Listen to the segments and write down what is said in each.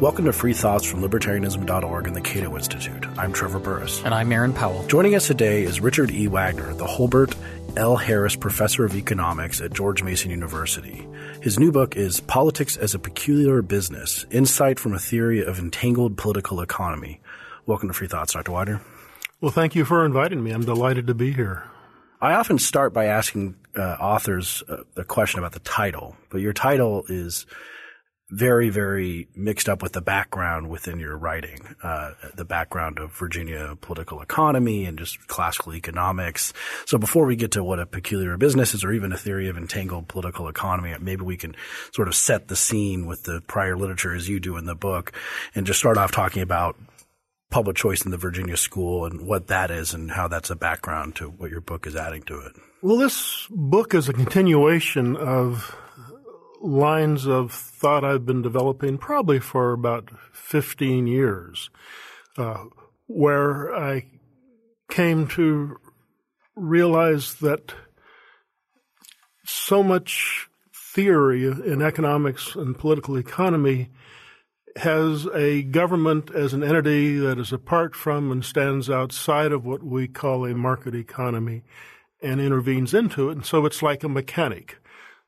Welcome to Free Thoughts from Libertarianism.org and the Cato Institute. I'm Trevor Burrus. And I'm Aaron Powell. Joining us today is Richard E. Wagner, the Holbert L. Harris Professor of Economics at George Mason University. His new book is Politics as a Peculiar Business Insight from a Theory of Entangled Political Economy. Welcome to Free Thoughts, Dr. Wagner. Well, thank you for inviting me. I'm delighted to be here. I often start by asking uh, authors uh, a question about the title, but your title is very, very mixed up with the background within your writing, uh, the background of Virginia political economy and just classical economics. So before we get to what a peculiar business is or even a theory of entangled political economy, maybe we can sort of set the scene with the prior literature as you do in the book and just start off talking about public choice in the Virginia school and what that is and how that's a background to what your book is adding to it. Well, this book is a continuation of lines of thought I've been developing probably for about 15 years, uh, where I came to realize that so much theory in economics and political economy has a government as an entity that is apart from and stands outside of what we call a market economy and intervenes into it. And so it's like a mechanic.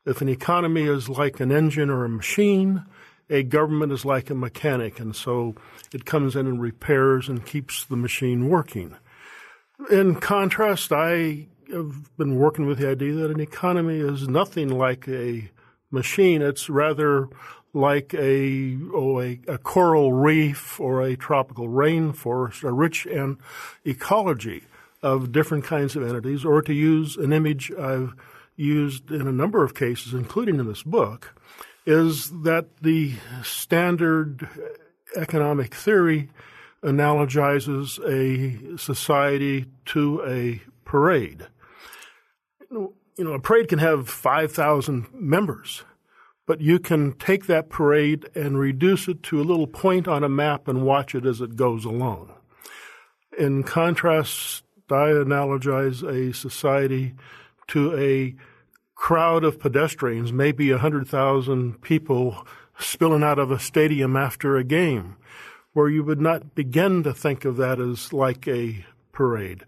If an economy is like an engine or a machine, a government is like a mechanic, and so it comes in and repairs and keeps the machine working. In contrast, I have been working with the idea that an economy is nothing like a machine. It's rather like a, oh, a, a coral reef or a tropical rainforest, a rich and ecology of different kinds of entities, or to use an image I've used in a number of cases, including in this book, is that the standard economic theory analogizes a society to a parade. You know, a parade can have 5,000 members, but you can take that parade and reduce it to a little point on a map and watch it as it goes along. In contrast, I analogize a society to a crowd of pedestrians, maybe 100,000 people spilling out of a stadium after a game, where you would not begin to think of that as like a parade.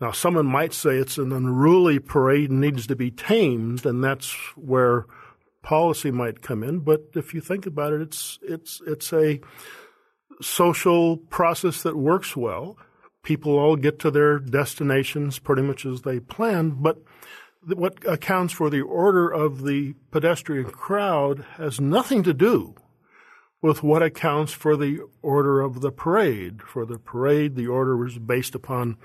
Now, someone might say it's an unruly parade and needs to be tamed, and that's where policy might come in. But if you think about it, it's it's it's a social process that works well. People all get to their destinations pretty much as they planned, but what accounts for the order of the pedestrian crowd has nothing to do with what accounts for the order of the parade. For the parade, the order was based upon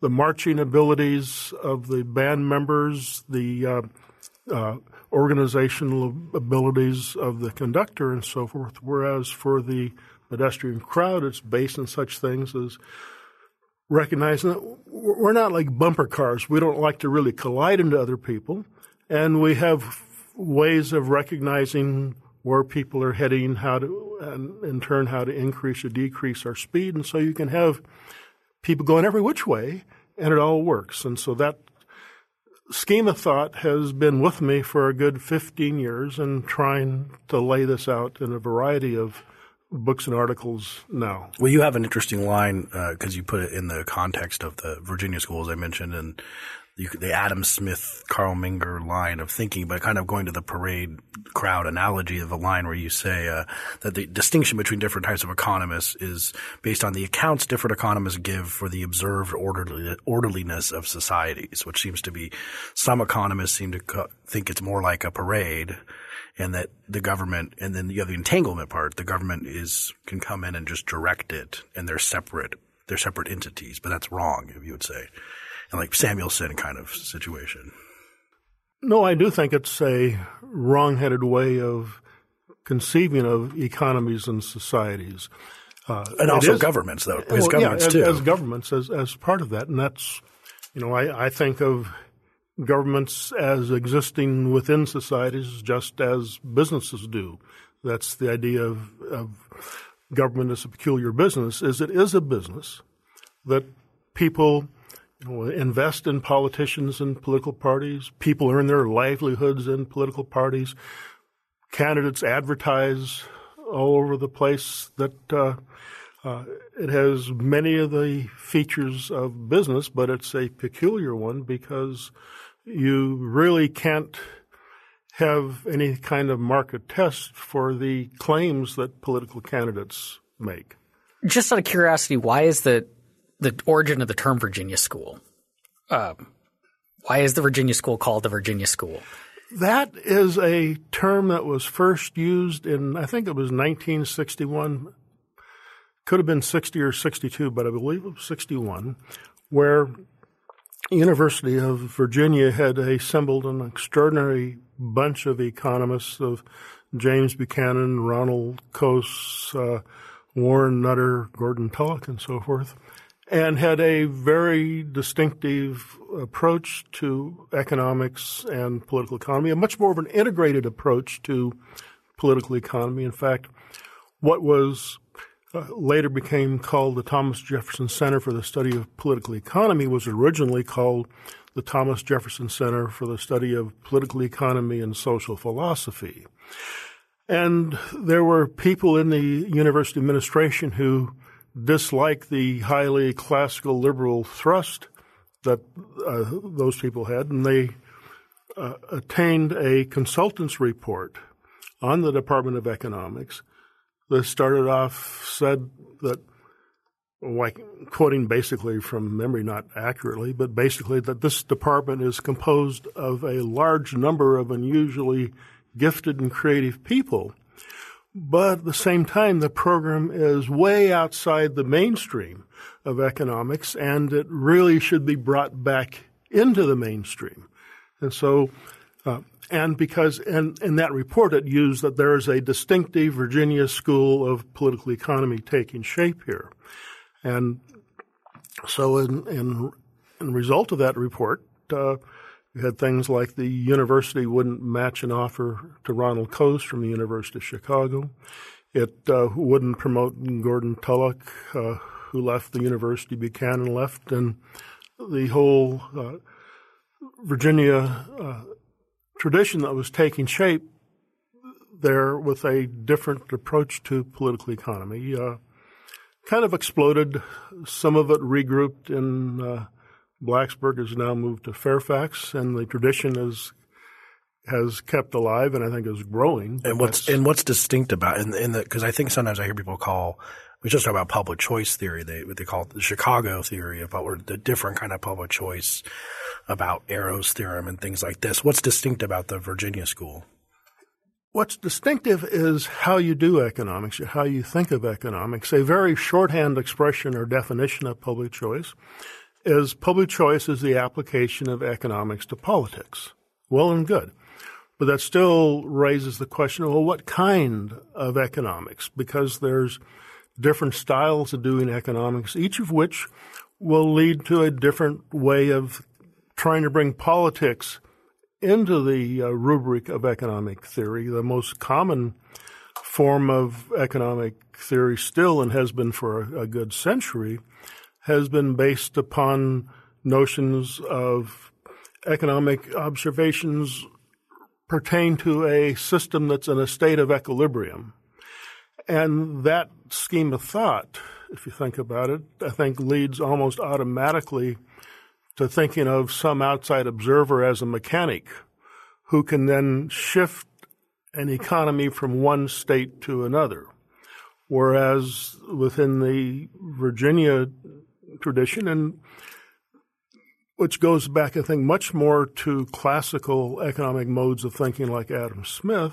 the marching abilities of the band members, the uh, uh, organizational abilities of the conductor, and so forth. Whereas for the pedestrian crowd, it's based on such things as recognizing that we're not like bumper cars. We don't like to really collide into other people. And we have ways of recognizing where people are heading, how to, and in turn, how to increase or decrease our speed. And so you can have people going every which way, and it all works. And so that scheme of thought has been with me for a good 15 years and trying to lay this out in a variety of books and articles now. Well, you have an interesting line because uh, you put it in the context of the Virginia schools I mentioned, and you, the Adam Smith, Carl Menger line of thinking, but kind of going to the parade crowd analogy of a line where you say uh, that the distinction between different types of economists is based on the accounts different economists give for the observed orderly, orderliness of societies, which seems to be some economists seem to co- think it's more like a parade and that the government, and then you have the entanglement part. The government is can come in and just direct it, and they're separate. They're separate entities, but that's wrong, if you would say, and like Samuelson kind of situation. No, I do think it's a wrong-headed way of conceiving of economies and societies. Uh, and also is, governments, though, as well, governments yeah, as, too. As governments, as as part of that, and that's, you know, I, I think of governments as existing within societies just as businesses do. That's the idea of, of government as a peculiar business, is it is a business that people you know, invest in politicians and political parties. People earn their livelihoods in political parties. Candidates advertise all over the place that uh, uh, it has many of the features of business, but it's a peculiar one because you really can't have any kind of market test for the claims that political candidates make. Just out of curiosity, why is the the origin of the term Virginia School? Um, why is the Virginia School called the Virginia School? That is a term that was first used in, I think it was 1961. Could have been 60 or 62, but I believe it was 61, where University of Virginia had assembled an extraordinary bunch of economists of James Buchanan, Ronald Coase, uh, Warren Nutter, Gordon Tullock, and so forth, and had a very distinctive approach to economics and political economy, a much more of an integrated approach to political economy. In fact, what was uh, later became called the Thomas Jefferson Center for the Study of Political Economy was originally called the Thomas Jefferson Center for the Study of Political Economy and Social Philosophy. And there were people in the university administration who disliked the highly classical liberal thrust that uh, those people had, and they uh, attained a consultant's report on the Department of Economics that started off said that, like quoting basically from memory, not accurately, but basically that this department is composed of a large number of unusually gifted and creative people. But at the same time, the program is way outside the mainstream of economics, and it really should be brought back into the mainstream. And so uh, and because in, in that report it used that there is a distinctive Virginia school of political economy taking shape here. And so in, in, in result of that report, uh, we had things like the university wouldn't match an offer to Ronald Coase from the University of Chicago. It uh, wouldn't promote Gordon Tullock, uh, who left the university, Buchanan left, and the whole uh, Virginia uh, tradition that was taking shape there with a different approach to political economy uh, kind of exploded. Some of it regrouped in uh, Blacksburg has now moved to Fairfax, and the tradition is has kept alive and I think is growing. And what's and what's distinct about in, in the because I think sometimes I hear people call we just talk about public choice theory. They what they call the Chicago theory about or the different kind of public choice about Arrow's theorem and things like this. What's distinct about the Virginia school? What's distinctive is how you do economics, how you think of economics. A very shorthand expression or definition of public choice is public choice is the application of economics to politics. Well and good. But that still raises the question, well, what kind of economics? Because there's different styles of doing economics, each of which will lead to a different way of trying to bring politics into the uh, rubric of economic theory. The most common form of economic theory still and has been for a, a good century has been based upon notions of economic observations pertain to a system that's in a state of equilibrium. And that scheme of thought, if you think about it, I think leads almost automatically to thinking of some outside observer as a mechanic who can then shift an economy from one state to another. Whereas within the Virginia tradition, and which goes back, I think, much more to classical economic modes of thinking like Adam Smith,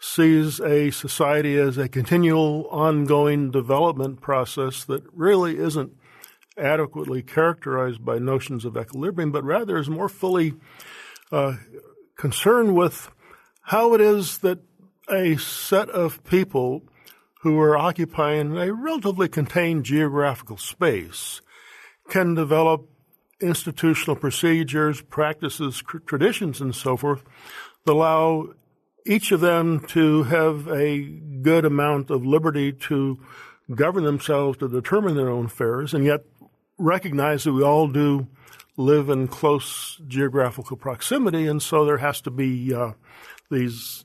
sees a society as a continual, ongoing development process that really isn't adequately characterized by notions of equilibrium, but rather is more fully uh, concerned with how it is that a set of people who are occupying a relatively contained geographical space can develop institutional procedures, practices, traditions, and so forth that allow each of them to have a good amount of liberty to govern themselves, to determine their own affairs, and yet recognize that we all do live in close geographical proximity, and so there has to be uh, these.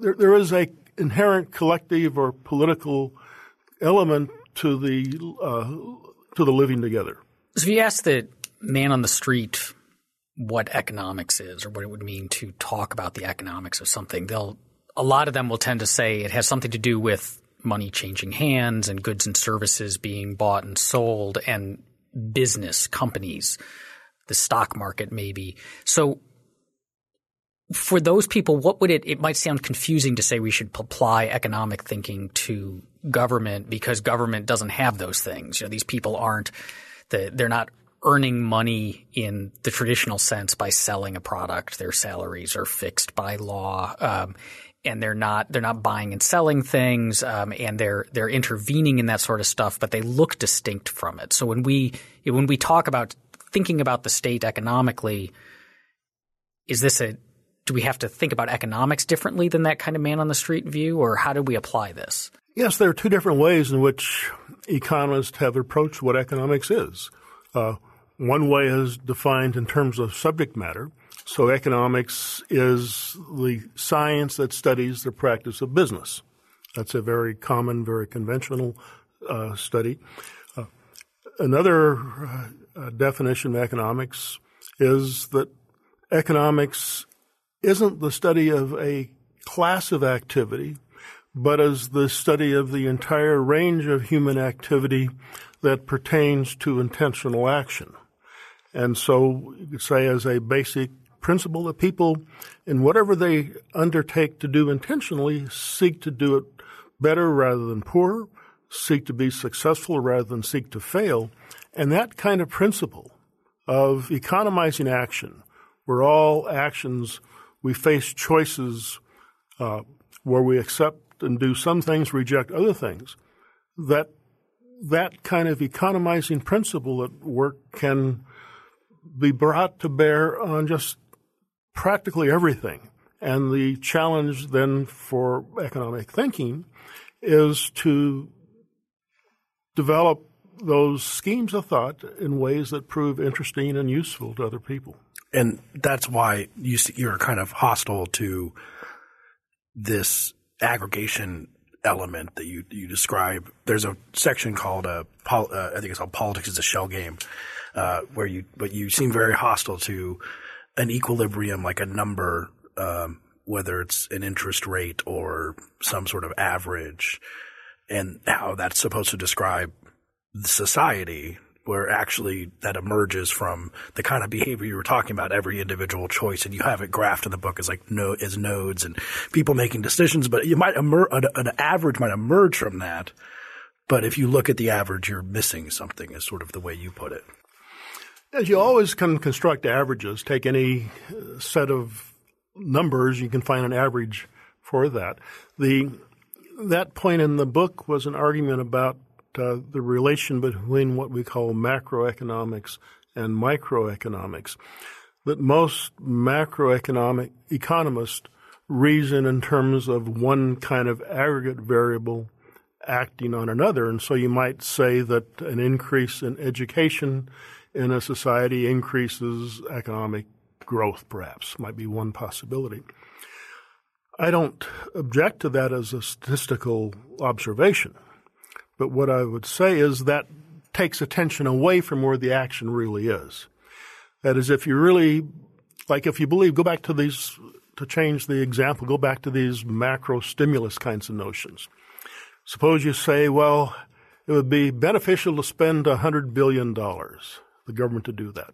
There, there is a inherent collective or political element to the uh, to the living together. So if you ask the man on the street what economics is or what it would mean to talk about the economics of something, they'll a lot of them will tend to say it has something to do with money changing hands and goods and services being bought and sold and business companies, the stock market maybe. So for those people, what would it, it might sound confusing to say we should apply economic thinking to government because government doesn't have those things. You know, these people aren't, the, they're not earning money in the traditional sense by selling a product. Their salaries are fixed by law. Um, and they're not they're not buying and selling things um, and they're they're intervening in that sort of stuff but they look distinct from it so when we when we talk about thinking about the state economically is this a do we have to think about economics differently than that kind of man on the street view, or how do we apply this? Yes, there are two different ways in which economists have approached what economics is. Uh, one way is defined in terms of subject matter. So economics is the science that studies the practice of business. That's a very common, very conventional uh, study. Uh, another uh, definition of economics is that economics isn't the study of a class of activity, but is the study of the entire range of human activity that pertains to intentional action. And so you could say as a basic principle that people, in whatever they undertake to do intentionally, seek to do it better rather than poorer, seek to be successful rather than seek to fail. And that kind of principle of economizing action, where all actions we face choices uh, where we accept and do some things, reject other things. That that kind of economizing principle at work can be brought to bear on just practically everything. And the challenge then for economic thinking is to develop those schemes of thought in ways that prove interesting and useful to other people and that's why you you're kind of hostile to this aggregation element that you you describe. There's a section called uh, pol- uh, I think it's called politics is a shell game, uh, where you but you seem very hostile to an equilibrium, like a number, um, whether it's an interest rate or some sort of average, and how that's supposed to describe society where actually that emerges from the kind of behavior you were talking about, every individual choice, and you have it graphed in the book as like no as nodes and people making decisions. But you might emer- an, an average might emerge from that. But if you look at the average, you're missing something. Is sort of the way you put it. As you always can construct averages, take any uh, set of numbers, you can find an average for that. The that point in the book was an argument about uh, the relation between what we call macroeconomics and microeconomics. That most macroeconomic economists reason in terms of one kind of aggregate variable acting on another. And so you might say that an increase in education in a society increases economic growth, perhaps, might be one possibility. I don't object to that as a statistical observation. But what I would say is that takes attention away from where the action really is. That is, if you really, like if you believe, go back to these, to change the example, go back to these macro stimulus kinds of notions. Suppose you say, well, it would be beneficial to spend a hundred billion dollars, the government to do that.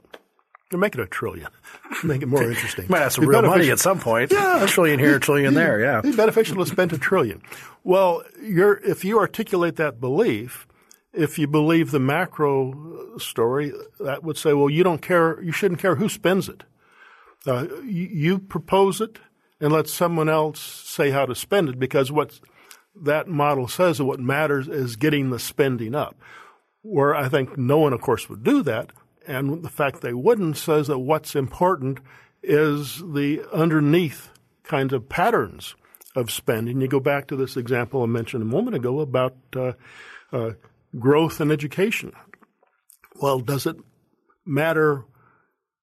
To make it a trillion. Make it more interesting. Might have some real money at some point. Yeah. A trillion here, a trillion there, yeah. It's beneficial to spend a trillion. Well, if you articulate that belief, if you believe the macro story, that would say, well, you don't care, you shouldn't care who spends it. Uh, you, you propose it and let someone else say how to spend it because what that model says that what matters is getting the spending up. Where I think no one, of course, would do that and the fact they wouldn't says that what's important is the underneath kinds of patterns of spending. You go back to this example I mentioned a moment ago about uh, uh, growth and education. Well, does it matter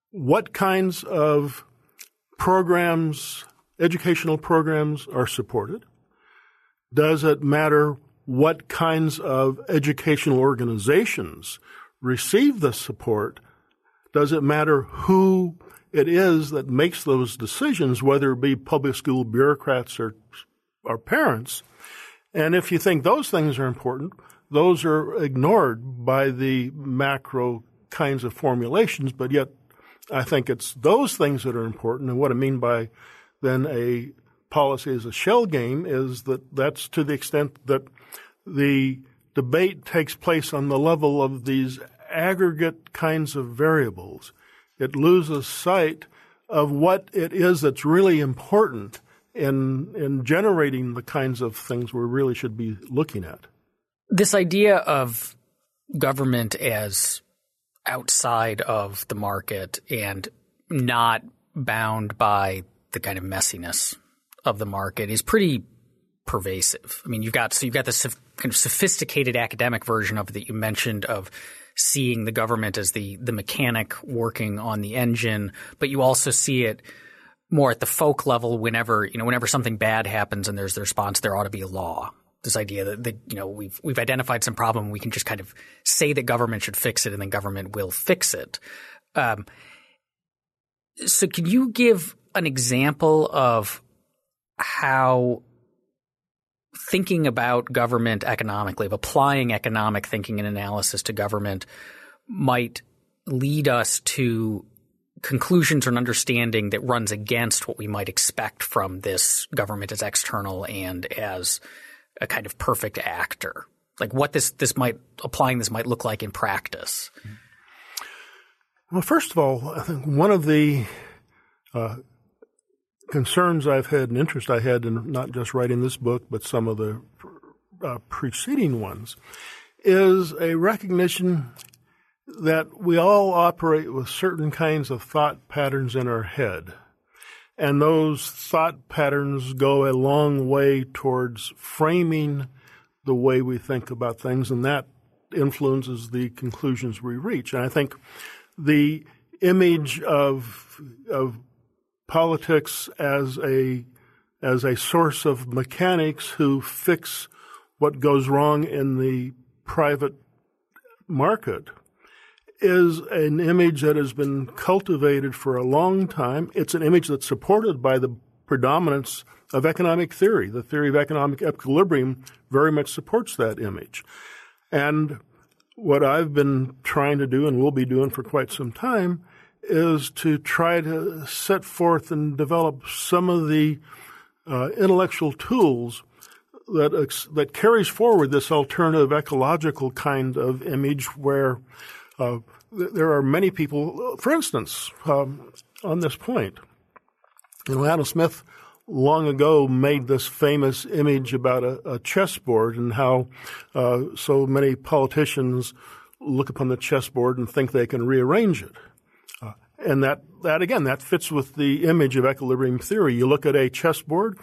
what kinds of programs, educational programs are supported? Does it matter what kinds of educational organizations receive the support? Does it matter who it is that makes those decisions, whether it be public school bureaucrats or, or parents? And if you think those things are important, those are ignored by the macro kinds of formulations, but yet I think it's those things that are important. And what I mean by then a policy as a shell game is that that's to the extent that the debate takes place on the level of these aggregate kinds of variables. It loses sight of what it is that's really important in in generating the kinds of things we really should be looking at. This idea of government as outside of the market and not bound by the kind of messiness of the market is pretty pervasive. I mean, you've got so you've got this kind of sophisticated academic version of it that you mentioned of seeing the government as the the mechanic working on the engine, but you also see it more at the folk level whenever you know whenever something bad happens and there's the response there ought to be a law this idea that, that, you know we've we've identified some problem we can just kind of say that government should fix it and then government will fix it um, so can you give an example of how thinking about government economically of applying economic thinking and analysis to government might lead us to conclusions or an understanding that runs against what we might expect from this government as external and as a kind of perfect actor? Like what this this might applying this might look like in practice. Well, first of all, I think one of the uh, concerns I've had and interest I had in not just writing this book, but some of the uh, preceding ones, is a recognition that we all operate with certain kinds of thought patterns in our head. And those thought patterns go a long way towards framing the way we think about things, and that influences the conclusions we reach. And I think the image of of politics as a as a source of mechanics who fix what goes wrong in the private market is an image that has been cultivated for a long time. It's an image that's supported by the predominance of economic theory. The theory of economic equilibrium very much supports that image. And what I've been trying to do and will be doing for quite some time is to try to set forth and develop some of the uh, intellectual tools that that carries forward this alternative ecological kind of image where uh, there are many people, for instance, um, on this point. You know, Adam Smith long ago made this famous image about a, a chessboard and how uh, so many politicians look upon the chessboard and think they can rearrange it. And that, that again, that fits with the image of equilibrium theory. You look at a chessboard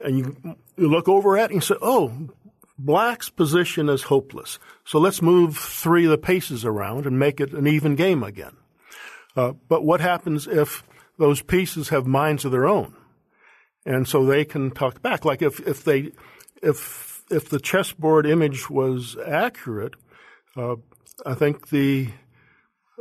and you, you look over at it and you say, oh, Black's position is hopeless. So let's move three of the paces around and make it an even game again. Uh, but what happens if those pieces have minds of their own? And so they can talk back. Like if, if they, if, if the chessboard image was accurate, uh, I think the,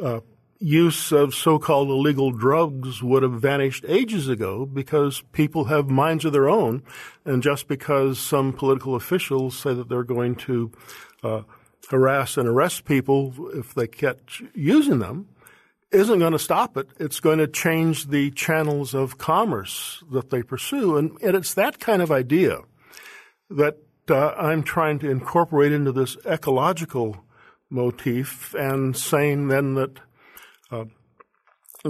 uh, use of so-called illegal drugs would have vanished ages ago because people have minds of their own. And just because some political officials say that they're going to uh, harass and arrest people if they catch using them isn't going to stop it. It's going to change the channels of commerce that they pursue. And, and it's that kind of idea that uh, I'm trying to incorporate into this ecological motif and saying then that uh,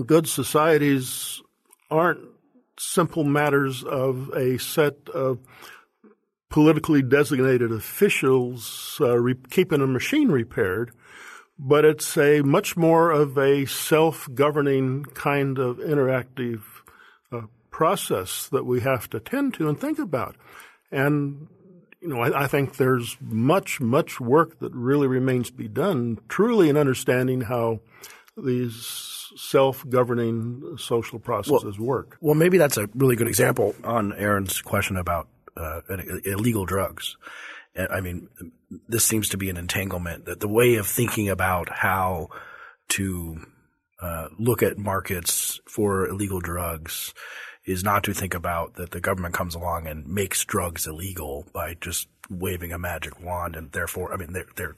good societies aren't simple matters of a set of politically designated officials uh, re- keeping a machine repaired, but it's a much more of a self-governing kind of interactive uh, process that we have to tend to and think about. And you know, I, I, think there's much, much work that really remains to be done, truly in understanding how these self-governing social processes well, work. Well, maybe that's a really good example on Aaron's question about uh, illegal drugs. I mean, this seems to be an entanglement that the way of thinking about how to uh, look at markets for illegal drugs is not to think about that the government comes along and makes drugs illegal by just waving a magic wand and therefore, I mean, they're, they're,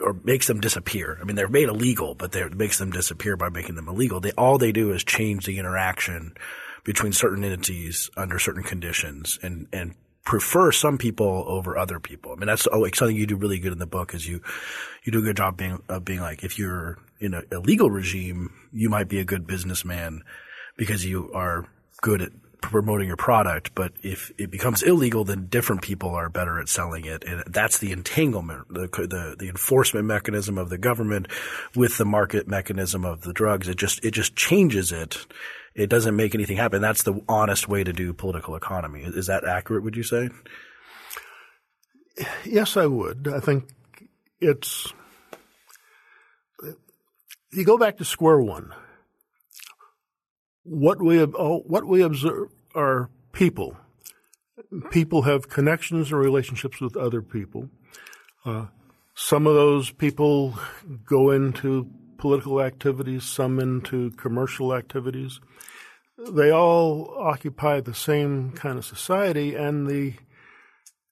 or makes them disappear. I mean, they're made illegal, but they makes them disappear by making them illegal. They, all they do is change the interaction between certain entities under certain conditions and, and prefer some people over other people. I mean, that's oh, like something you do really good in the book is you, you do a good job being, of being like, if you're in a, a legal regime, you might be a good businessman because you are good at promoting your product, but if it becomes illegal, then different people are better at selling it, and that's the entanglement, the the, the enforcement mechanism of the government with the market mechanism of the drugs. It just it just changes it. It doesn't make anything happen. That's the honest way to do political economy. Is that accurate? Would you say? Yes, I would. I think it's. You go back to square one what we oh, what we observe are people. People have connections and relationships with other people. Uh, some of those people go into political activities, some into commercial activities. They all occupy the same kind of society, and the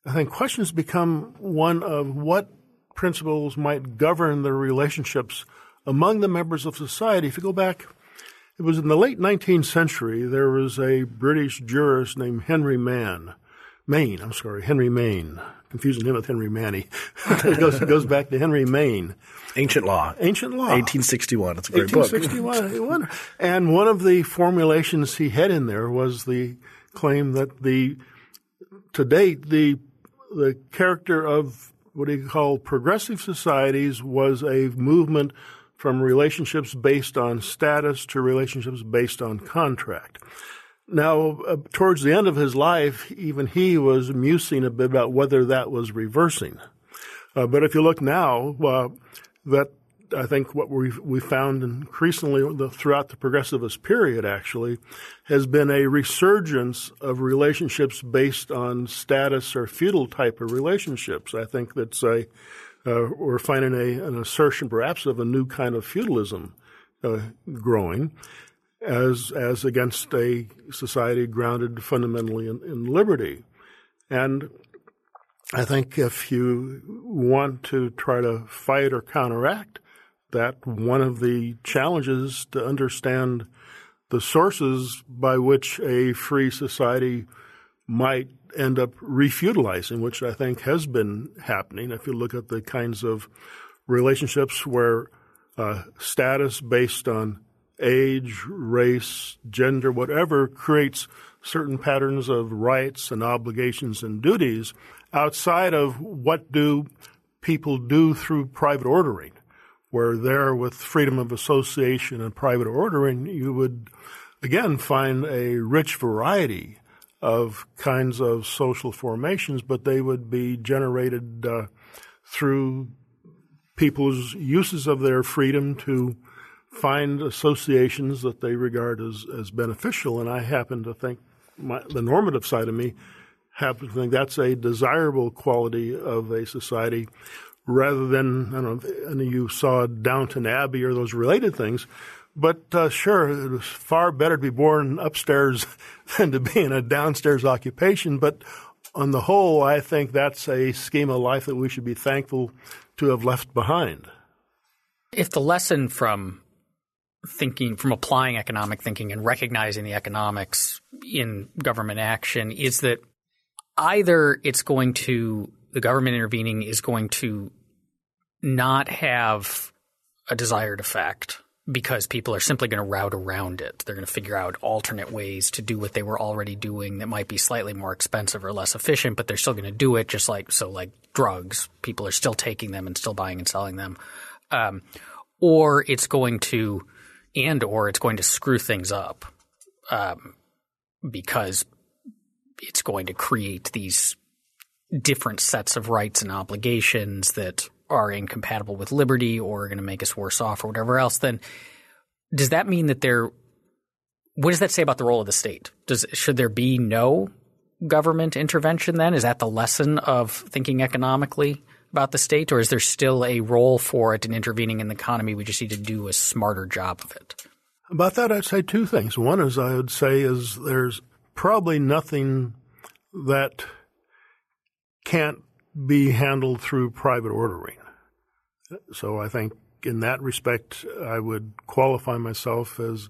I think questions become one of what principles might govern the relationships among the members of society. If you go back it was in the late 19th century, there was a British jurist named Henry Mann. Maine, I'm sorry, Henry Maine. Confusing him with Henry Manne. it, goes, it goes back to Henry Maine. Ancient Law. Ancient Law. 1861. It's a great 1861. book. and one of the formulations he had in there was the claim that the, to date, the, the character of what he called progressive societies was a movement – from relationships based on status to relationships based on contract. Now, uh, towards the end of his life, even he was musing a bit about whether that was reversing. Uh, but if you look now, uh, that I think what we we found increasingly throughout the progressivist period actually has been a resurgence of relationships based on status or feudal type of relationships. I think that's a uh, we're finding a, an assertion perhaps of a new kind of feudalism uh, growing as as against a society grounded fundamentally in, in, liberty. And I think if you want to try to fight or counteract that, one of the challenges to understand the sources by which a free society might end up refeudalizing, which I think has been happening. If you look at the kinds of relationships where uh, status based on age, race, gender, whatever creates certain patterns of rights and obligations and duties outside of what do people do through private ordering. Where there with freedom of association and private ordering, you would again find a rich variety of kinds of social formations, but they would be generated uh, through people's uses of their freedom to find associations that they regard as, as beneficial. And I happen to think my, the normative side of me happen to think that's a desirable quality of a society rather than, I don't know, any you saw Downton Abbey or those related things but uh, sure, it was far better to be born upstairs than to be in a downstairs occupation. But on the whole, I think that's a scheme of life that we should be thankful to have left behind. If the lesson from thinking, from applying economic thinking and recognizing the economics in government action is that either it's going to, the government intervening is going to not have a desired effect because people are simply going to route around it. They're going to figure out alternate ways to do what they were already doing that might be slightly more expensive or less efficient, but they're still going to do it just like so like drugs. People are still taking them and still buying and selling them. Um, or it's going to and or it's going to screw things up um, because it's going to create these different sets of rights and obligations that are incompatible with liberty or are going to make us worse off or whatever else, then does that mean that there? What does that say about the role of the state? Does should there be no government intervention then? Is that the lesson of thinking economically about the state, or is there still a role for it in intervening in the economy? We just need to do a smarter job of it. About that, I'd say two things. One is I would say is there's probably nothing that can't be handled through private ordering. So I think in that respect, I would qualify myself as,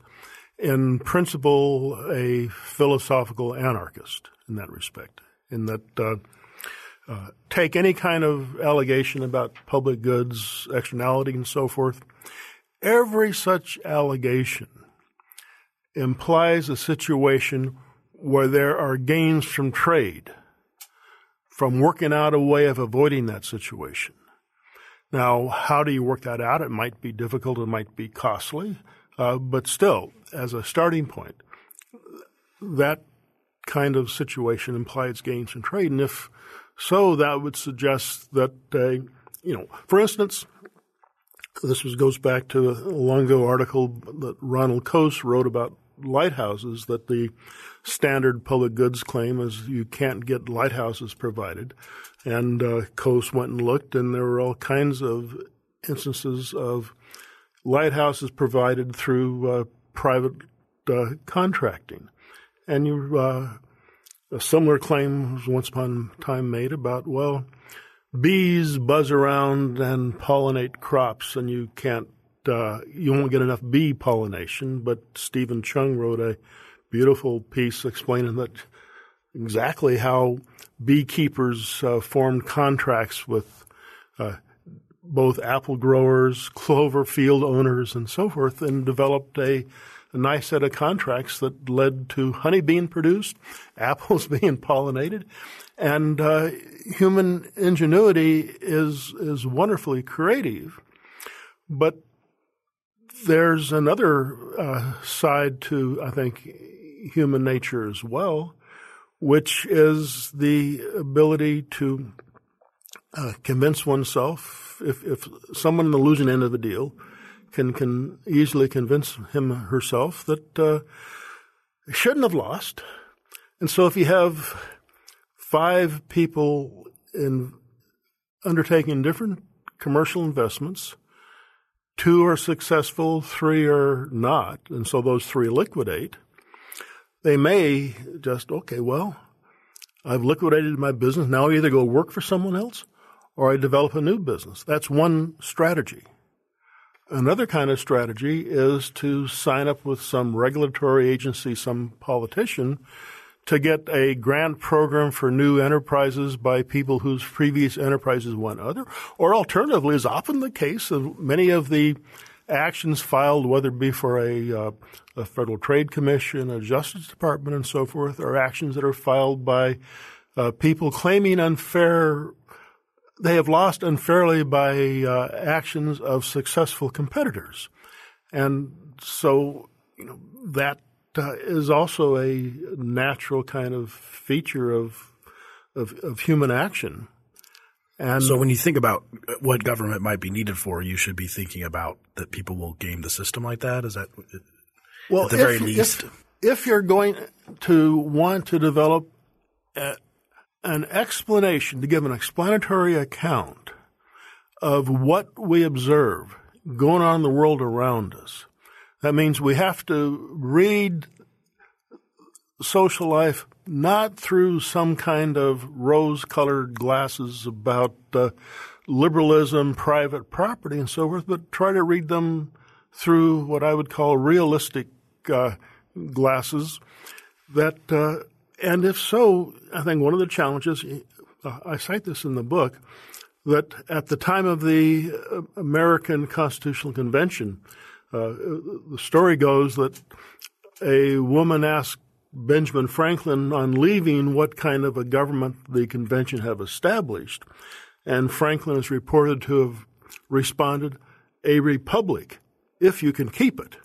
in principle, a philosophical anarchist in that respect. In that, uh, uh, take any kind of allegation about public goods, externality, and so forth. Every such allegation implies a situation where there are gains from trade, from working out a way of avoiding that situation. Now, how do you work that out? It might be difficult, it might be costly, uh, but still, as a starting point, that kind of situation implies gains in trade. And if so, that would suggest that, uh, you know, for instance, this was, goes back to a long ago article that Ronald Coase wrote about lighthouses that the standard public goods claim is you can't get lighthouses provided. And uh, Coase went and looked, and there were all kinds of instances of lighthouses provided through uh, private uh, contracting. And you, uh, a similar claim was once upon a time made about, well, bees buzz around and pollinate crops, and you can't uh, you won't get enough bee pollination. But Steven Cheung wrote a beautiful piece explaining that exactly how beekeepers uh, formed contracts with uh, both apple growers, clover field owners, and so forth, and developed a, a, nice set of contracts that led to honey being produced, apples being pollinated, and uh, human ingenuity is is wonderfully creative, but there's another uh, side to, I think, human nature as well, which is the ability to uh, convince oneself. If, if someone in the losing end of the deal can can easily convince him herself that uh, shouldn't have lost, and so if you have five people in undertaking different commercial investments two are successful, three are not, and so those three liquidate, they may just, okay, well, I've liquidated my business. Now I either go work for someone else or I develop a new business. That's one strategy. Another kind of strategy is to sign up with some regulatory agency, some politician, to get a grant program for new enterprises by people whose previous enterprises went other, or alternatively, is often the case of many of the actions filed, whether it be for a, uh, a Federal Trade Commission, a Justice Department, and so forth, are actions that are filed by uh, people claiming unfair. They have lost unfairly by uh, actions of successful competitors, and so you know that is also a natural kind of feature of, of, of human action. And so when you think about what government might be needed for, you should be thinking about that people will game the system like that. Is that well, at the if, very least? If, if, you're going to want to develop a, an explanation, to give an explanatory account of what we observe going on in the world around us, that means we have to read social life not through some kind of rose colored glasses about uh, liberalism, private property, and so forth, but try to read them through what I would call realistic uh, glasses. That, uh, and if so, I think one of the challenges, uh, I cite this in the book, that at the time of the uh, American Constitutional Convention, uh, the story goes that a woman asked Benjamin Franklin on leaving what kind of a government the convention have established. And Franklin is reported to have responded, a republic, if you can keep it.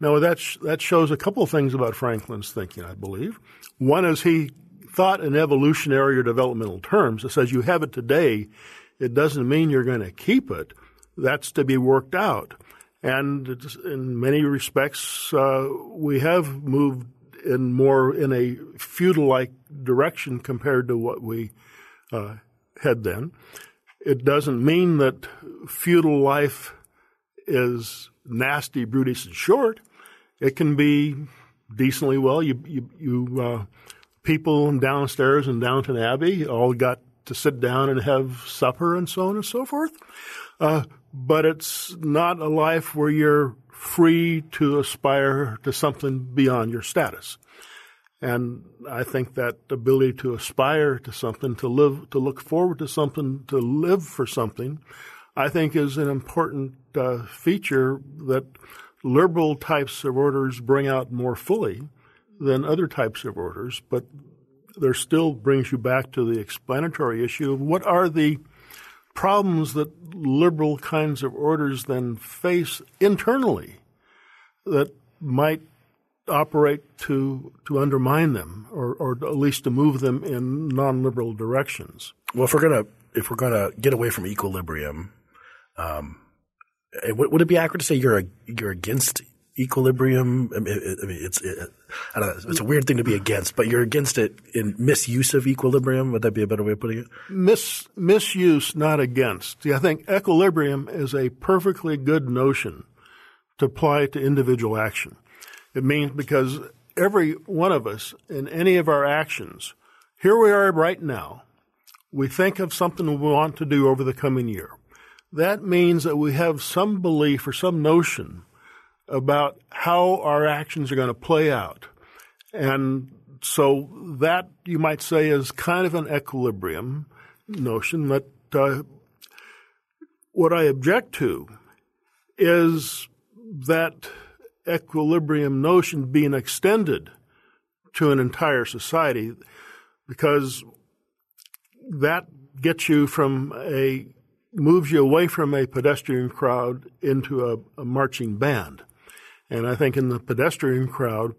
Now that, sh- that shows a couple of things about Franklin's thinking, I believe. One is he thought in evolutionary or developmental terms. It says you have it today. It doesn't mean you're going to keep it. That's to be worked out. And in many respects, uh, we have moved in more in a feudal-like direction compared to what we uh, had then. It doesn't mean that feudal life is nasty, brutish, and short. It can be decently well. You, you, you uh, people downstairs in Downton Abbey all got to sit down and have supper and so on and so forth. Uh, but it's not a life where you're free to aspire to something beyond your status. And I think that ability to aspire to something, to live, to look forward to something, to live for something, I think is an important uh, feature that liberal types of orders bring out more fully than other types of orders. But there still brings you back to the explanatory issue of what are the problems that liberal kinds of orders then face internally that might operate to to undermine them or, or at least to move them in non-liberal directions. Well, if we're gonna if we're gonna get away from equilibrium, um, eh, would it be accurate to say you're a, you're against equilibrium? I mean, it's it, I don't know, it's a weird thing to be against, but you're against it in misuse of equilibrium. Would that be a better way of putting it? Mis, misuse, not against. See, I think equilibrium is a perfectly good notion to apply to individual action. It means because every one of us in any of our actions, here we are right now, we think of something we want to do over the coming year. That means that we have some belief or some notion about how our actions are going to play out. And so that you might say is kind of an equilibrium notion that uh, what I object to is that equilibrium notion being extended to an entire society because that gets you from a moves you away from a pedestrian crowd into a, a marching band. And I think in the pedestrian crowd,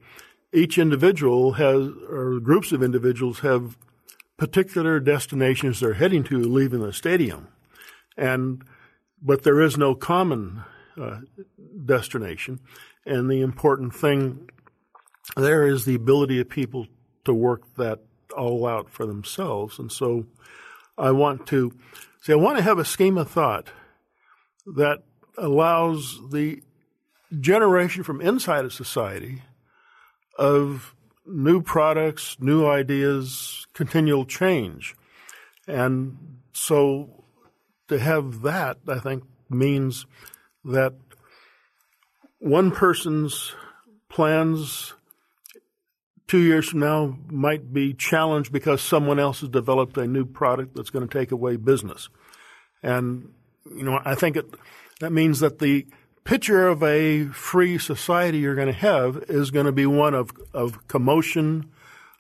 each individual has, or groups of individuals have particular destinations they're heading to leaving the stadium. And, but there is no common uh, destination. And the important thing there is the ability of people to work that all out for themselves. And so I want to say, I want to have a scheme of thought that allows the generation from inside of society of new products, new ideas, continual change. And so to have that, I think, means that one person's plans two years from now might be challenged because someone else has developed a new product that's going to take away business. And, you know, I think it, that means that the picture of a free society you're going to have is going to be one of, of commotion,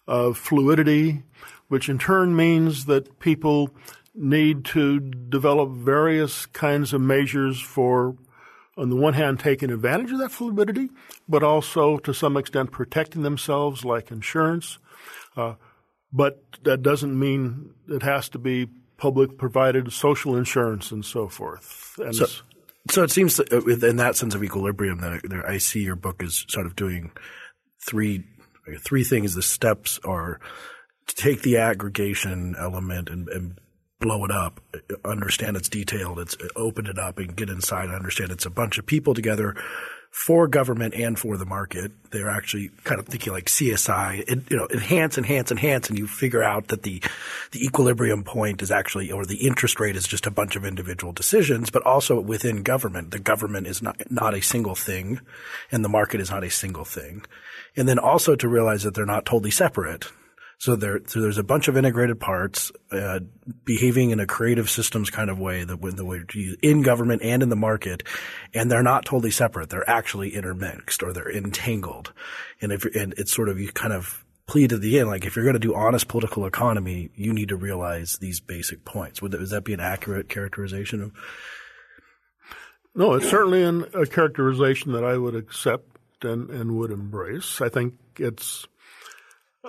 of fluidity, which in turn means that people need to develop various kinds of measures for, on the one hand, taking advantage of that fluidity, but also to some extent protecting themselves, like insurance. Uh, but that doesn't mean it has to be public provided social insurance and so forth. And so, so it seems uh, in that sense of equilibrium that I see your book is sort of doing three three things. The steps are to take the aggregation element and, and blow it up, understand it's detailed, it's open it up and get inside and understand it's a bunch of people together for government and for the market. They're actually kind of thinking like CSI, it, you know, enhance, enhance, enhance, and you figure out that the the equilibrium point is actually, or the interest rate is just a bunch of individual decisions. But also within government, the government is not not a single thing, and the market is not a single thing. And then also to realize that they're not totally separate. So there, so there's a bunch of integrated parts uh, behaving in a creative systems kind of way that the way in government and in the market, and they're not totally separate. They're actually intermixed or they're entangled, and if and it's sort of you kind of plead at the end like if you're going to do honest political economy, you need to realize these basic points. Would that, that be an accurate characterization of? No, it's certainly an, a characterization that I would accept and, and would embrace. I think it's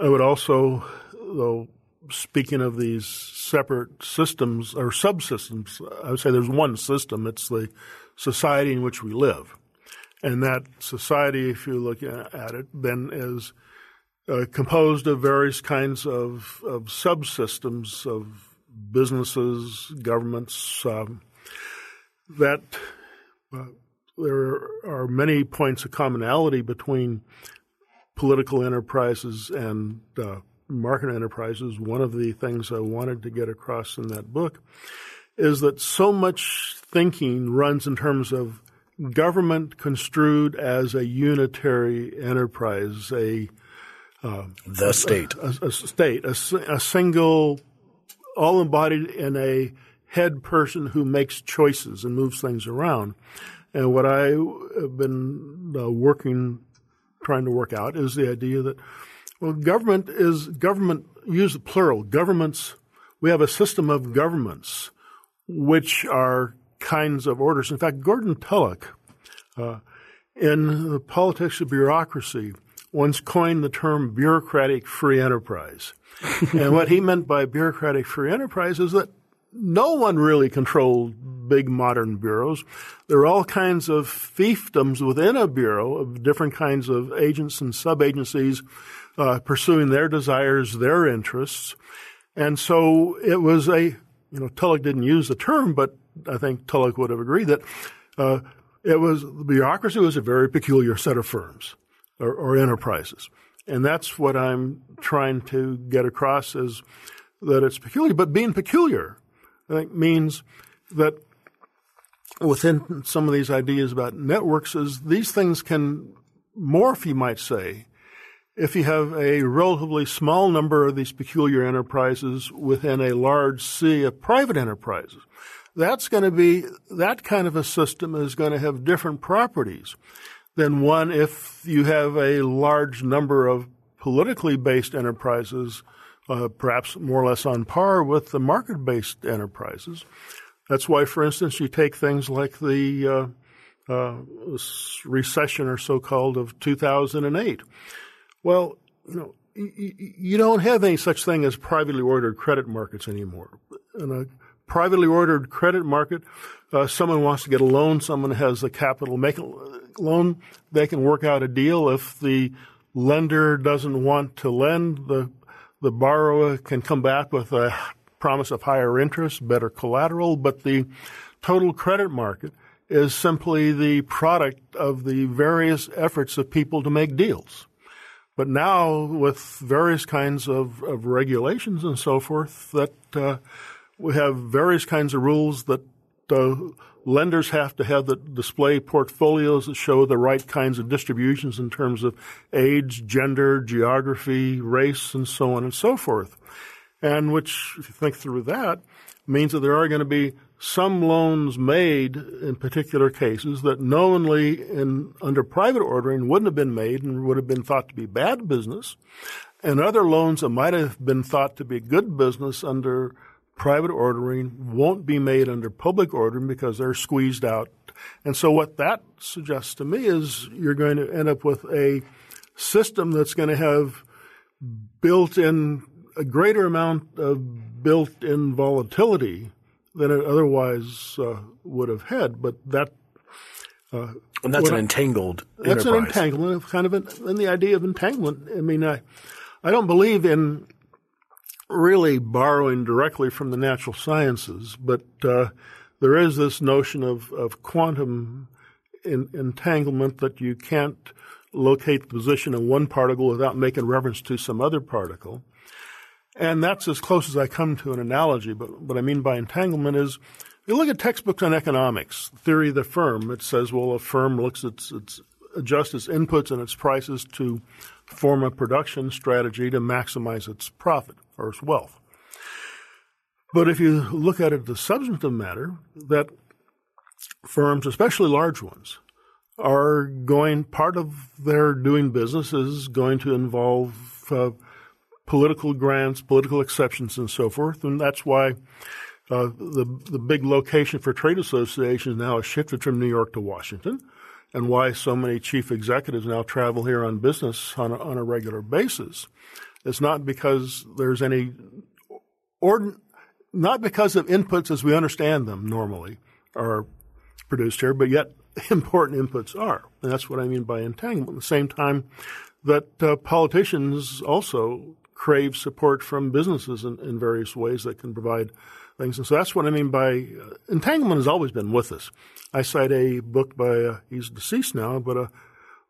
I would also, though, speaking of these separate systems or subsystems, I would say there's one system. It's the society in which we live. And that society, if you look at it, then is uh, composed of various kinds of, of subsystems of businesses, governments, um, that uh, there are many points of commonality between political enterprises and uh, market enterprises. One of the things I wanted to get across in that book is that so much thinking runs in terms of government construed as a unitary enterprise, a uh, the state, a, a state, a, a, single, all embodied in a head person who makes choices and moves things around. And what I have been uh, working, trying to work out, is the idea that well, government is government. Use the plural. Governments. We have a system of governments, which are kinds of orders. In fact, Gordon Tullock, uh, in the politics of bureaucracy, once coined the term bureaucratic free enterprise. and what he meant by bureaucratic free enterprise is that no one really controlled big modern bureaus. There are all kinds of fiefdoms within a bureau of different kinds of agents and sub agencies uh, pursuing their desires, their interests. And so it was a, you know, Tullock didn't use the term, but I think Tullock would have agreed that uh, it was the bureaucracy was a very peculiar set of firms or, or enterprises. And that's what I'm trying to get across is that it's peculiar. But being peculiar, I think, means that within some of these ideas about networks is these things can morph, you might say, if you have a relatively small number of these peculiar enterprises within a large sea of private enterprises. That's going to be, that kind of a system is going to have different properties than one if you have a large number of politically based enterprises, uh, perhaps more or less on par with the market based enterprises. That's why, for instance, you take things like the uh, uh, recession or so called of 2008. Well, you know, you don't have any such thing as privately ordered credit markets anymore. In a privately ordered credit market, uh, someone wants to get a loan, someone has the capital, make a loan, they can work out a deal. If the lender doesn't want to lend, the the borrower can come back with a promise of higher interest, better collateral, but the total credit market is simply the product of the various efforts of people to make deals. But now, with various kinds of, of regulations and so forth, that uh, we have various kinds of rules that uh, lenders have to have that display portfolios that show the right kinds of distributions in terms of age, gender, geography, race, and so on and so forth. And which, if you think through that, means that there are going to be some loans made in particular cases that knowingly in under private ordering wouldn't have been made and would have been thought to be bad business, and other loans that might have been thought to be good business under private ordering won't be made under public ordering because they're squeezed out. And so what that suggests to me is you're going to end up with a system that's going to have built in a greater amount of built in volatility than it otherwise uh, would have had. But that uh, and that's an entangled. That's enterprise. an entanglement, of kind of, an, and the idea of entanglement. I mean, I, I don't believe in really borrowing directly from the natural sciences, but uh, there is this notion of, of quantum in, entanglement that you can't locate the position of one particle without making reference to some other particle. And that's as close as I come to an analogy. But what I mean by entanglement is you look at textbooks on economics, theory of the firm. It says, well, a firm looks at its, its adjusts its inputs and its prices to form a production strategy to maximize its profit or its wealth. But if you look at it the substantive matter, that firms, especially large ones, are going, part of their doing business is going to involve uh, political grants, political exceptions, and so forth. And that's why uh, the, the big location for trade associations now has shifted from New York to Washington and why so many chief executives now travel here on business on a, on a regular basis. It's not because there's any or not because of inputs as we understand them normally are produced here, but yet important inputs are. And that's what I mean by entanglement. At the same time, that uh, politicians also crave support from businesses in, in, various ways that can provide things. And so that's what I mean by uh, entanglement has always been with us. I cite a book by, uh, he's deceased now, but a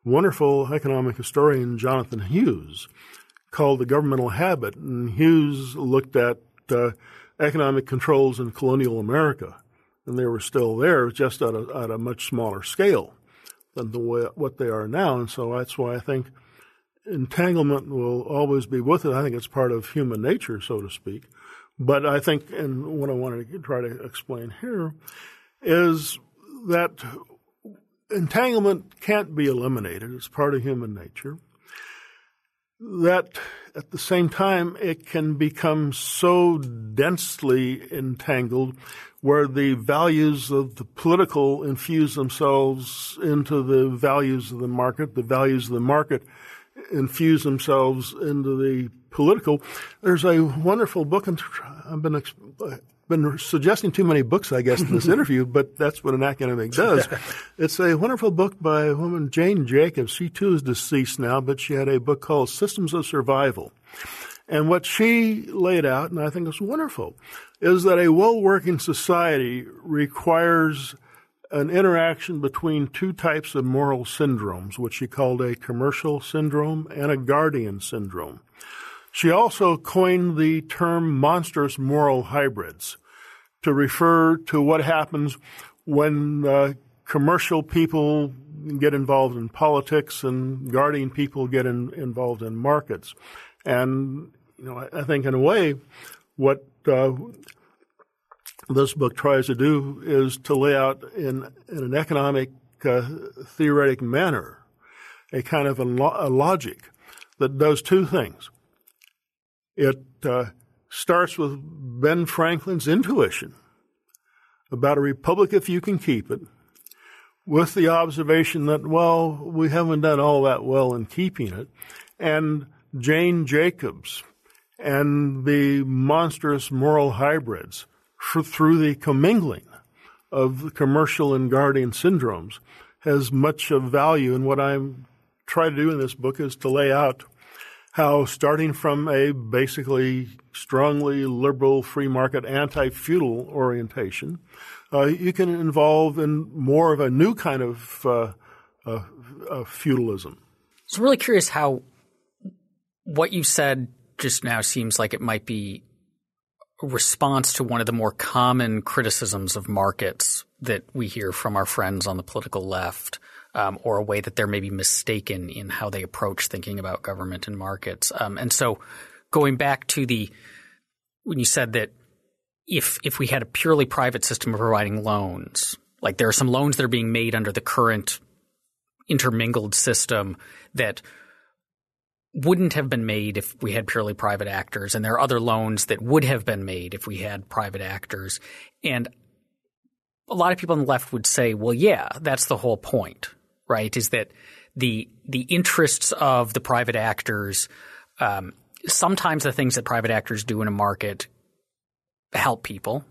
wonderful economic historian, Jonathan Hughes, called The Governmental Habit. And Hughes looked at uh, economic controls in colonial America, and they were still there, just at a, at a much smaller scale than the way, what they are now. And so that's why I think entanglement will always be with it. I think it's part of human nature, so to speak. But I think, and what I wanted to try to explain here is that entanglement can't be eliminated. It's part of human nature. That at the same time, it can become so densely entangled where the values of the political infuse themselves into the values of the market, the values of the market infuse themselves into the political. There's a wonderful book, and I've been been suggesting too many books, I guess, in this interview, but that's what an academic does. it's a wonderful book by a woman, Jane Jacobs. She too is deceased now, but she had a book called Systems of Survival. And what she laid out, and I think it's wonderful, is that a well-working society requires an interaction between two types of moral syndromes, which she called a commercial syndrome and a guardian syndrome. She also coined the term monstrous moral hybrids to refer to what happens when uh, commercial people get involved in politics and guardian people get in, involved in markets. And, you know, I, I think in a way, what uh, this book tries to do is to lay out in, in an economic uh, theoretic manner a kind of a, lo- a logic that does two things. It uh, starts with Ben Franklin's intuition about a republic if you can keep it, with the observation that, well, we haven't done all that well in keeping it, and Jane Jacobs and the monstrous moral hybrids through the commingling of the commercial and guardian syndromes has much of value. And what I'm trying to do in this book is to lay out how starting from a basically strongly liberal, free market, anti-feudal orientation, uh, you can involve in more of a new kind of uh, uh, feudalism. So really curious how what you said just now seems like it might be response to one of the more common criticisms of markets that we hear from our friends on the political left – um, or a way that they're maybe mistaken in how they approach thinking about government and markets. Um, and so, going back to the when you said that if if we had a purely private system of providing loans, like there are some loans that are being made under the current intermingled system that wouldn't have been made if we had purely private actors, and there are other loans that would have been made if we had private actors. And a lot of people on the left would say, well, yeah, that's the whole point right? Is that the the interests of the private actors, um, sometimes the things that private actors do in a market help people.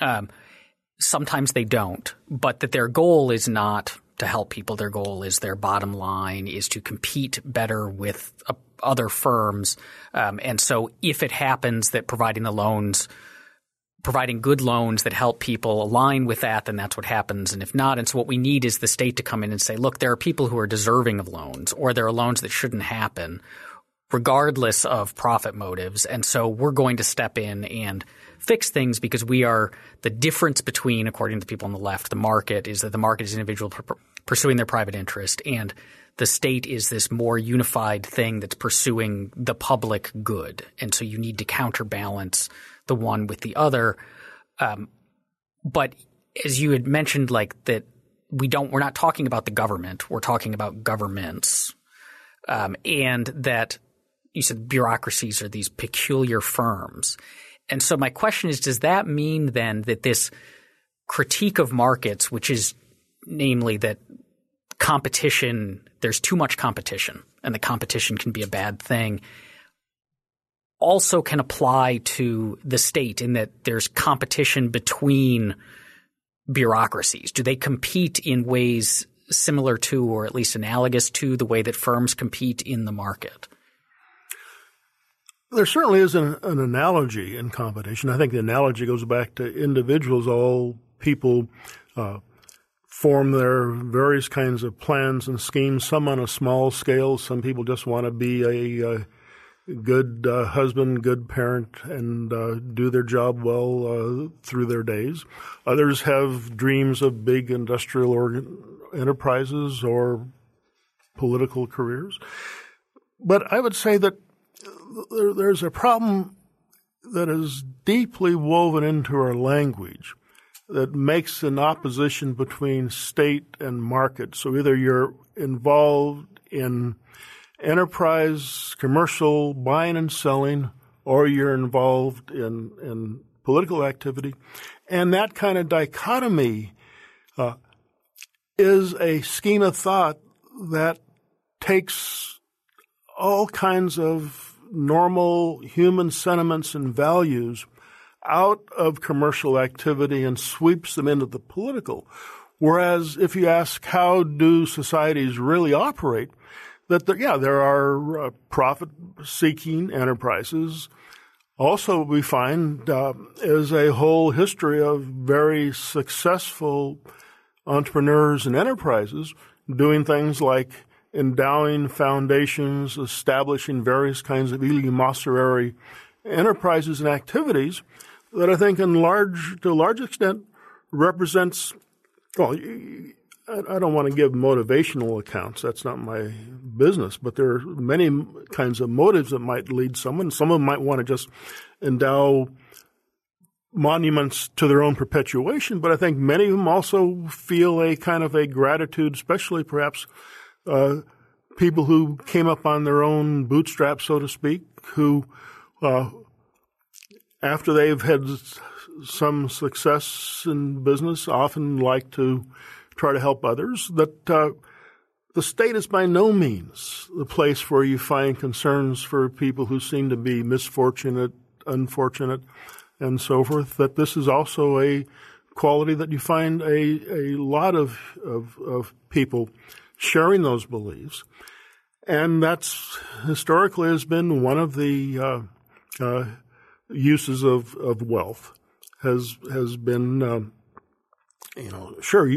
Um, sometimes they don't, but that their goal is not to help people. Their goal is their bottom line is to compete better with uh, other firms. Um, and so if it happens that providing the loans – providing good loans that help people align with that, then that's what happens. And if not, and so what we need is the state to come in and say, look, there are people who are deserving of loans, or there are loans that shouldn't happen, regardless of profit motives. And so we're going to step in and fix things because we are the difference between, according to the people on the left, the market is that the market is individual pursuing their private interest and the state is this more unified thing that's pursuing the public good. And so you need to counterbalance the one with the other. Um, but as you had mentioned, like that we don't, we're not talking about the government. We're talking about governments. Um, and that you said bureaucracies are these peculiar firms. And so my question is, does that mean then that this critique of markets, which is namely that competition, there's too much competition and the competition can be a bad thing, also can apply to the state in that there's competition between bureaucracies? Do they compete in ways similar to or at least analogous to the way that firms compete in the market? There certainly is an, an, analogy in competition. I think the analogy goes back to individuals. All people uh, form their various kinds of plans and schemes, some on a small scale. Some people just want to be a, a good uh, husband, good parent, and uh, do their job well uh, through their days. Others have dreams of big industrial organ- enterprises or political careers. But I would say that there, there's a problem that is deeply woven into our language that makes an opposition between state and market. So either you're involved in enterprise, commercial buying and selling, or you're involved in, in political activity. And that kind of dichotomy uh, is a scheme of thought that takes all kinds of normal human sentiments and values out of commercial activity and sweeps them into the political. Whereas if you ask how do societies really operate, that there, yeah, there are uh, profit-seeking enterprises. Also, we find uh, is a whole history of very successful entrepreneurs and enterprises doing things like endowing foundations, establishing various kinds of eleemosynary enterprises and activities that I think in large, to a large extent represents, well, I don't want to give motivational accounts. That's not my business, but there are many kinds of motives that might lead someone. Some of them might want to just endow monuments to their own perpetuation, but I think many of them also feel a kind of a gratitude, especially perhaps uh, people who came up on their own bootstraps, so to speak, who, uh, after they've had some success in business, often like to try to help others. That uh, the state is by no means the place where you find concerns for people who seem to be misfortunate, unfortunate, and so forth. That this is also a quality that you find a, a lot of, of, of people sharing those beliefs. And that's historically has been one of the uh, uh, uses of, of wealth has has been um, you know sure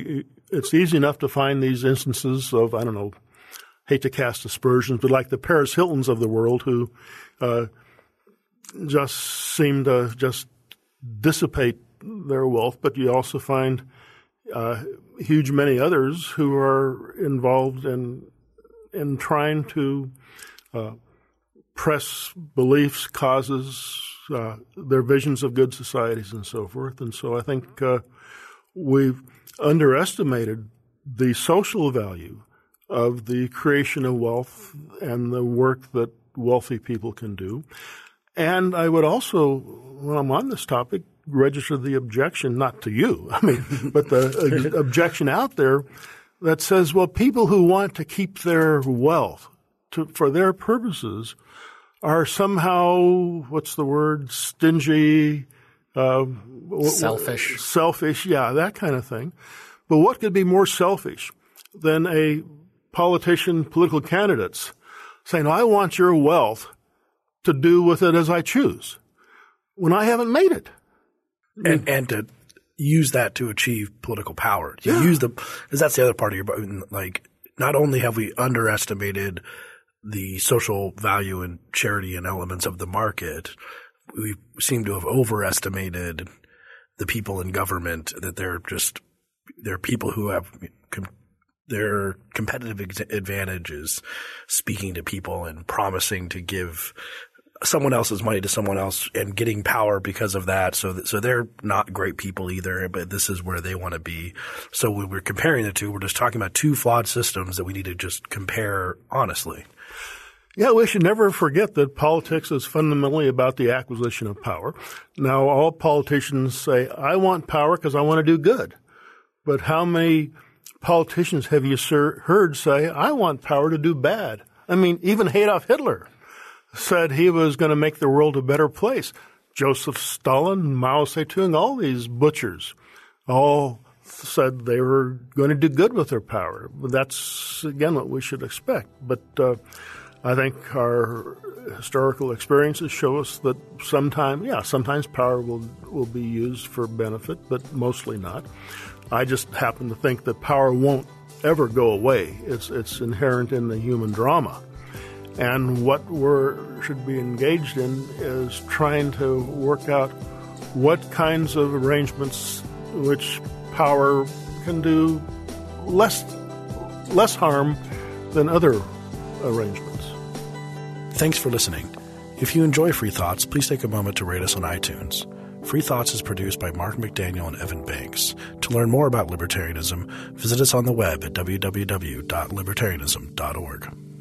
it's easy enough to find these instances of I don't know hate to cast aspersions but like the Paris Hiltons of the world who uh, just seem to just dissipate their wealth but you also find uh, huge many others who are involved in in trying to uh, press beliefs, causes, uh, their visions of good societies, and so forth. And so I think uh, we've underestimated the social value of the creation of wealth and the work that wealthy people can do. And I would also, when I'm on this topic, register the objection, not to you, I mean, but the objection out there that says, well, people who want to keep their wealth to, for their purposes are somehow, what's the word, stingy, uh, selfish. Selfish, yeah, that kind of thing. But what could be more selfish than a politician, political candidates saying, I want your wealth to do with it as I choose when I haven't made it? and and to use that to achieve political power. To yeah. use the because that's the other part of your like. Not only have we underestimated the social value and charity and elements of the market, we seem to have overestimated the people in government. That they're just they're people who have com- their competitive ex- advantages, speaking to people and promising to give someone else's money to someone else and getting power because of that. So, so they're not great people either, but this is where they want to be. So when we're comparing the two, we're just talking about two flawed systems that we need to just compare honestly. Yeah, we should never forget that politics is fundamentally about the acquisition of power. Now, all politicians say, I want power because I want to do good. But how many politicians have you heard say, I want power to do bad? I mean, even Adolf Hitler said he was going to make the world a better place. Joseph Stalin, Mao Zedong, all these butchers all said they were going to do good with their power. That's again what we should expect. But uh, I think our historical experiences show us that sometimes, yeah, sometimes power will will be used for benefit, but mostly not. I just happen to think that power won't ever go away. It's it's inherent in the human drama. And what we should be engaged in is trying to work out what kinds of arrangements which power can do less less harm than other arrangements. Thanks for listening. If you enjoy Free Thoughts, please take a moment to rate us on iTunes. Free Thoughts is produced by Mark McDaniel and Evan Banks. To learn more about libertarianism, visit us on the web at www.libertarianism.org.